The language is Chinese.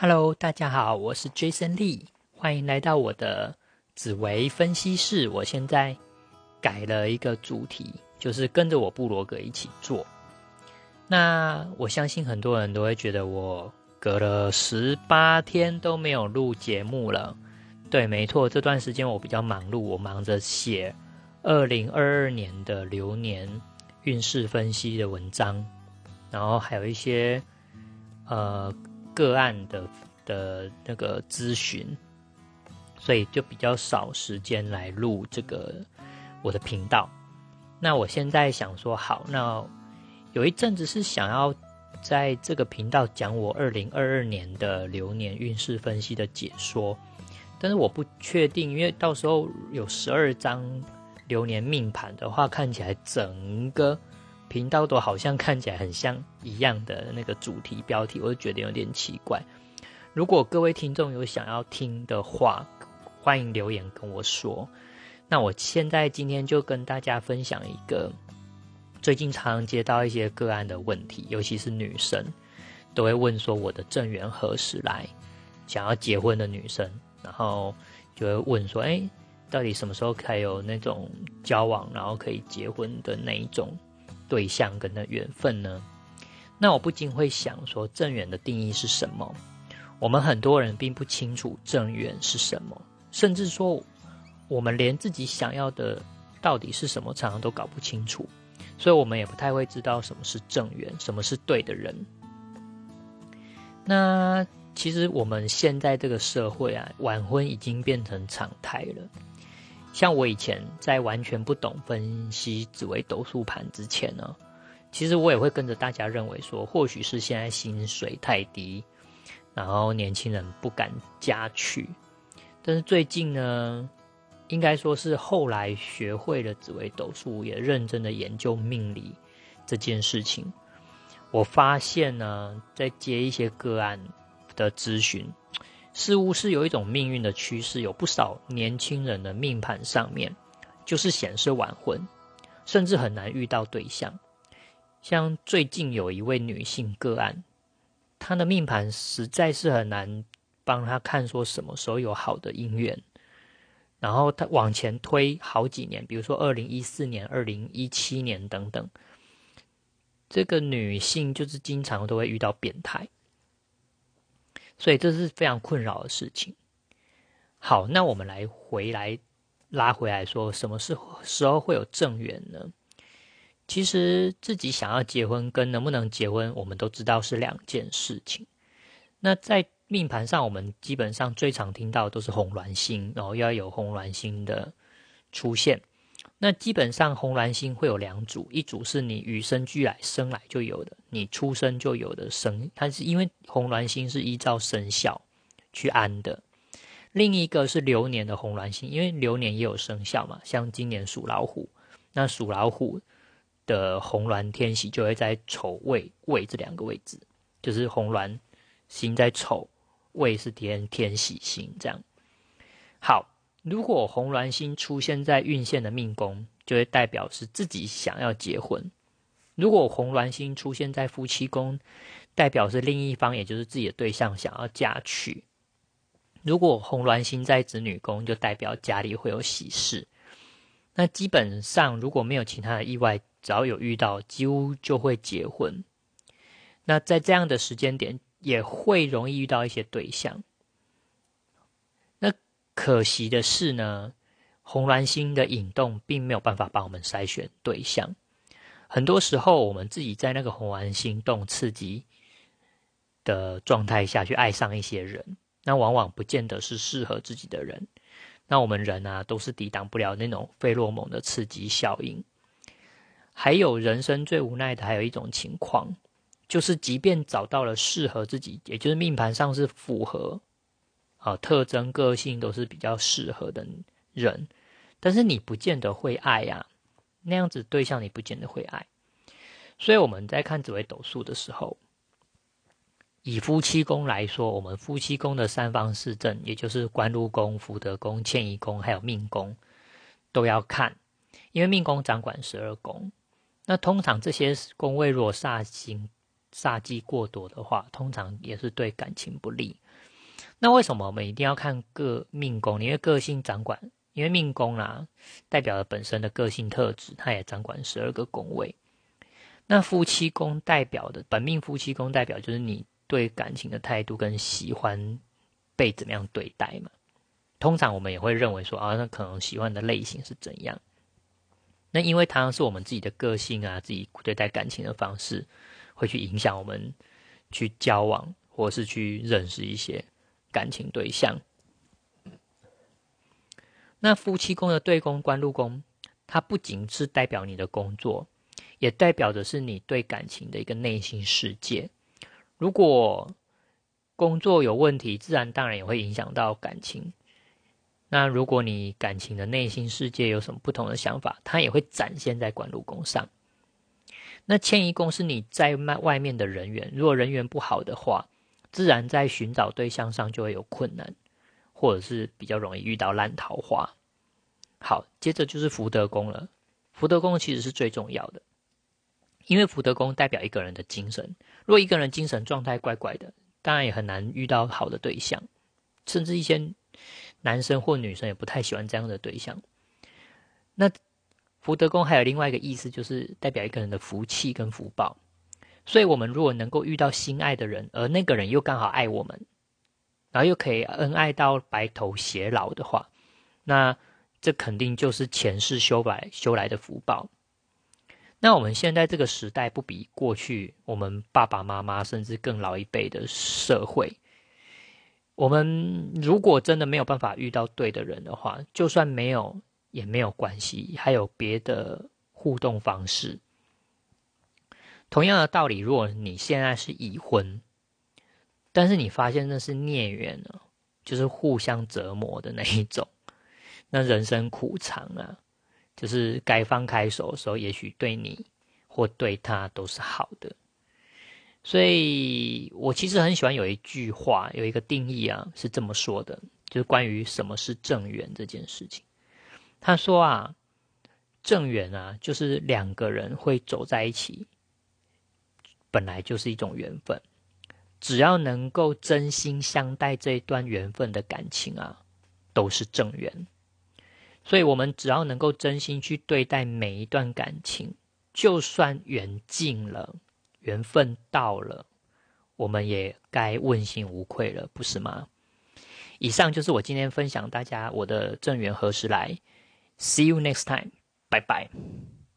Hello，大家好，我是 Jason Lee，欢迎来到我的紫薇分析室。我现在改了一个主题，就是跟着我布罗格一起做。那我相信很多人都会觉得我隔了十八天都没有录节目了。对，没错，这段时间我比较忙碌，我忙着写二零二二年的流年运势分析的文章，然后还有一些呃。个案的的那个咨询，所以就比较少时间来录这个我的频道。那我现在想说，好，那有一阵子是想要在这个频道讲我二零二二年的流年运势分析的解说，但是我不确定，因为到时候有十二张流年命盘的话，看起来整个。频道都好像看起来很像一样的那个主题标题，我就觉得有点奇怪。如果各位听众有想要听的话，欢迎留言跟我说。那我现在今天就跟大家分享一个最近常常接到一些个案的问题，尤其是女生都会问说我的正缘何时来？想要结婚的女生，然后就会问说：哎，到底什么时候才有那种交往，然后可以结婚的那一种？对象跟的缘分呢？那我不禁会想说，正缘的定义是什么？我们很多人并不清楚正缘是什么，甚至说，我们连自己想要的到底是什么，常常都搞不清楚。所以，我们也不太会知道什么是正缘，什么是对的人。那其实我们现在这个社会啊，晚婚已经变成常态了。像我以前在完全不懂分析紫微斗数盘之前呢，其实我也会跟着大家认为说，或许是现在薪水太低，然后年轻人不敢加去。但是最近呢，应该说是后来学会了紫微斗数，也认真的研究命理这件事情，我发现呢，在接一些个案的咨询。似乎是有一种命运的趋势，有不少年轻人的命盘上面就是显示晚婚，甚至很难遇到对象。像最近有一位女性个案，她的命盘实在是很难帮她看说什么时候有好的姻缘。然后她往前推好几年，比如说二零一四年、二零一七年等等，这个女性就是经常都会遇到变态。所以这是非常困扰的事情。好，那我们来回来拉回来说，什么时候时候会有正缘呢？其实自己想要结婚跟能不能结婚，我们都知道是两件事情。那在命盘上，我们基本上最常听到都是红鸾星，然后要有红鸾星的出现。那基本上红鸾星会有两组，一组是你与生俱来生来就有的，你出生就有的生，它是因为红鸾星是依照生肖去安的；另一个是流年的红鸾星，因为流年也有生肖嘛，像今年属老虎，那属老虎的红鸾天喜就会在丑未未这两个位置，就是红鸾星在丑，未是天天喜星这样。好。如果红鸾星出现在运线的命宫，就会代表是自己想要结婚；如果红鸾星出现在夫妻宫，代表是另一方，也就是自己的对象想要嫁娶；如果红鸾星在子女宫，就代表家里会有喜事。那基本上如果没有其他的意外，只要有遇到，几乎就会结婚。那在这样的时间点，也会容易遇到一些对象。可惜的是呢，红鸾星的引动并没有办法帮我们筛选对象。很多时候，我们自己在那个红鸾星动刺激的状态下去爱上一些人，那往往不见得是适合自己的人。那我们人啊，都是抵挡不了那种费洛蒙的刺激效应。还有人生最无奈的，还有一种情况，就是即便找到了适合自己，也就是命盘上是符合。啊，特征、个性都是比较适合的人，但是你不见得会爱呀。那样子对象你不见得会爱，所以我们在看紫微斗数的时候，以夫妻宫来说，我们夫妻宫的三方四正，也就是官禄宫、福德宫、迁移宫，还有命宫，都要看，因为命宫掌管十二宫。那通常这些宫位若煞星、煞忌过多的话，通常也是对感情不利。那为什么我们一定要看个命宫？因为个性掌管，因为命宫啦，代表了本身的个性特质，它也掌管十二个宫位。那夫妻宫代表的本命夫妻宫代表就是你对感情的态度跟喜欢被怎么样对待嘛。通常我们也会认为说啊，那可能喜欢的类型是怎样？那因为它是我们自己的个性啊，自己对待感情的方式，会去影响我们去交往或是去认识一些感情对象。那夫妻宫的对宫官禄宫，它不仅是代表你的工作。也代表的是你对感情的一个内心世界。如果工作有问题，自然当然也会影响到感情。那如果你感情的内心世界有什么不同的想法，它也会展现在官禄宫上。那迁移宫是你在外外面的人缘，如果人缘不好的话，自然在寻找对象上就会有困难，或者是比较容易遇到烂桃花。好，接着就是福德宫了。福德宫其实是最重要的。因为福德宫代表一个人的精神，如果一个人精神状态怪怪的，当然也很难遇到好的对象，甚至一些男生或女生也不太喜欢这样的对象。那福德宫还有另外一个意思，就是代表一个人的福气跟福报。所以，我们如果能够遇到心爱的人，而那个人又刚好爱我们，然后又可以恩爱到白头偕老的话，那这肯定就是前世修来修来的福报。那我们现在这个时代不比过去我们爸爸妈妈甚至更老一辈的社会，我们如果真的没有办法遇到对的人的话，就算没有也没有关系，还有别的互动方式。同样的道理，如果你现在是已婚，但是你发现那是孽缘呢，就是互相折磨的那一种，那人生苦长啊。就是该放开手的时候，也许对你或对他都是好的。所以我其实很喜欢有一句话，有一个定义啊，是这么说的，就是关于什么是正缘这件事情。他说啊，正缘啊，就是两个人会走在一起，本来就是一种缘分。只要能够真心相待这一段缘分的感情啊，都是正缘。所以，我们只要能够真心去对待每一段感情，就算缘尽了，缘分到了，我们也该问心无愧了，不是吗？以上就是我今天分享大家我的正缘何时来。See you next time，拜拜。